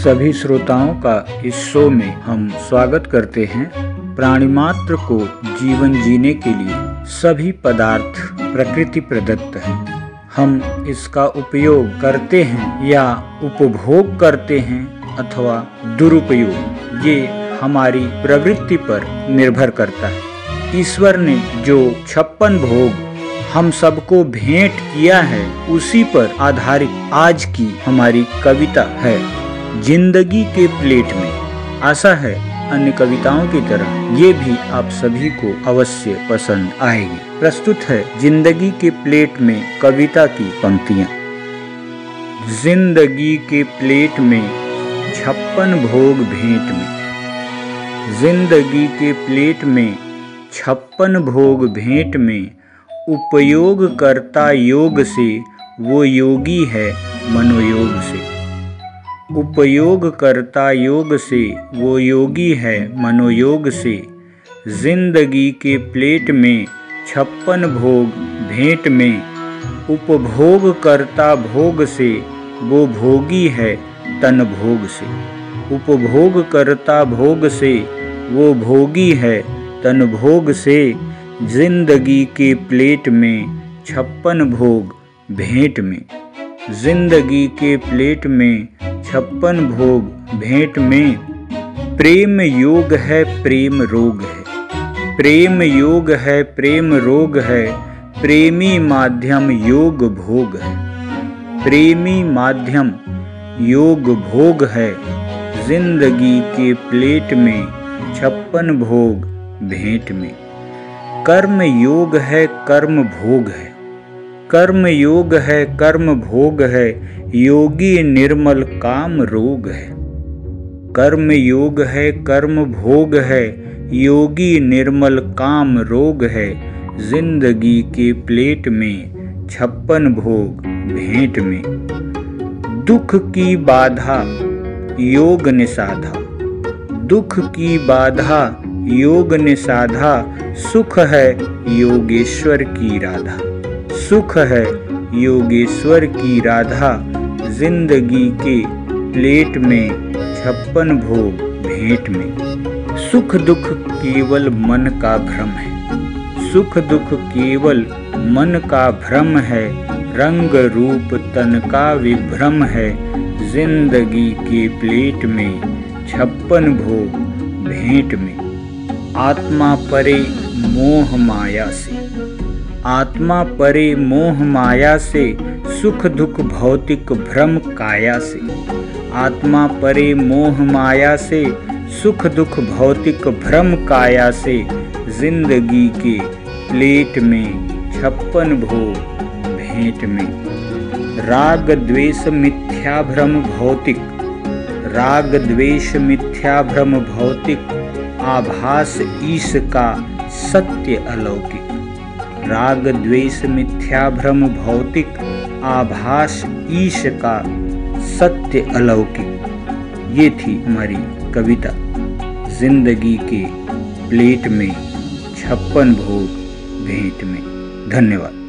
सभी श्रोताओं का इस शो में हम स्वागत करते हैं प्राणी मात्र को जीवन जीने के लिए सभी पदार्थ प्रकृति प्रदत्त हैं। हम इसका उपयोग करते हैं या उपभोग करते हैं अथवा दुरुपयोग, ये हमारी प्रवृत्ति पर निर्भर करता है। ईश्वर ने जो छप्पन भोग हम सबको भेंट किया है, उसी पर आधारित आज की हमारी कविता है। ज़िंदगी के प्लेट में। आशा है अन्य कविताओं की तरह ये भी आप सभी को अवश्य पसंद आएगी। प्रस्तुत है ज़िंदगी के प्लेट में कविता की पंक्तियाँ। ज़िंदगी के प्लेट में छप्पन भोग भेंट में। ज़िंदगी के प्लेट में छप्पन भोग भेंट में उपयोग करता योग से वो योगी है मनोयोग से। उपयोग करता योग से, वो योगी है मनोयोग से। ज़िंदगी के प्लेट में छप्पन भोग, भेंट में। उपभोग करता भोग से, वो भोगी है तन भोग से। उपभोग करता भोग से, वो भोगी है तन भोग से। ज़िंदगी के प्लेट में छप्पन भोग, भेंट में। ज़िंदगी के प्लेट में छप्पन भोग, भेंट में। प्रेम योग है, प्रेम रोग है। प्रेम योग है, प्रेम रोग है। प्रेमी माध्यम योग भोग है। प्रेमी माध्यम योग भोग है। ज़िंदगी के प्लेट में, छप्पन भोग, भेंट में। कर्म योग है, कर्म भोग है। कर्म योग है कर्म भोग है, योगी निर्मल काम रोग है। कर्म योग है कर्म भोग है, योगी निर्मल काम रोग है। ज़िंदगी के प्लेट में, छप्पन भोग, भेंट में। दुख की बाधा, योग ने साधा। दुख की बाधा, योग ने साधा। सुख है, योगेश्वर की राधा। सुख है। योगेश्वर की राधा ज़िंदगी के प्लेट में, छप्पन भोग भेंट में। सुख दुख केवल मन का भ्रम है। सुख दुख केवल मन का भ्रम है। रंग रूप तन का विभ्रम है। ज़िंदगी के प्लेट में, छप्पन भोग भेंट में। आत्मा परे मोह माया से। आत्मा परे मोह माया से, सुख दुख भौतिक भ्रम काया से। आत्मा परे मोह माया से, सुख दुख भौतिक भ्रम काया से, ज़िंदगी के प्लेट में छप्पन भोग भेंट में। राग द्वेष मिथ्या भ्रम भौतिक, राग द्वेष मिथ्या भ्रम भौतिक, आभास ईश का सत्य अलौकिक। राग द्वेष मिथ्या भ्रम भौतिक आभास ईश का सत्य अलौकिक। ये थी हमारी कविता। ज़िंदगी के प्लेट में छप्पन भोग भेंट में। धन्यवाद।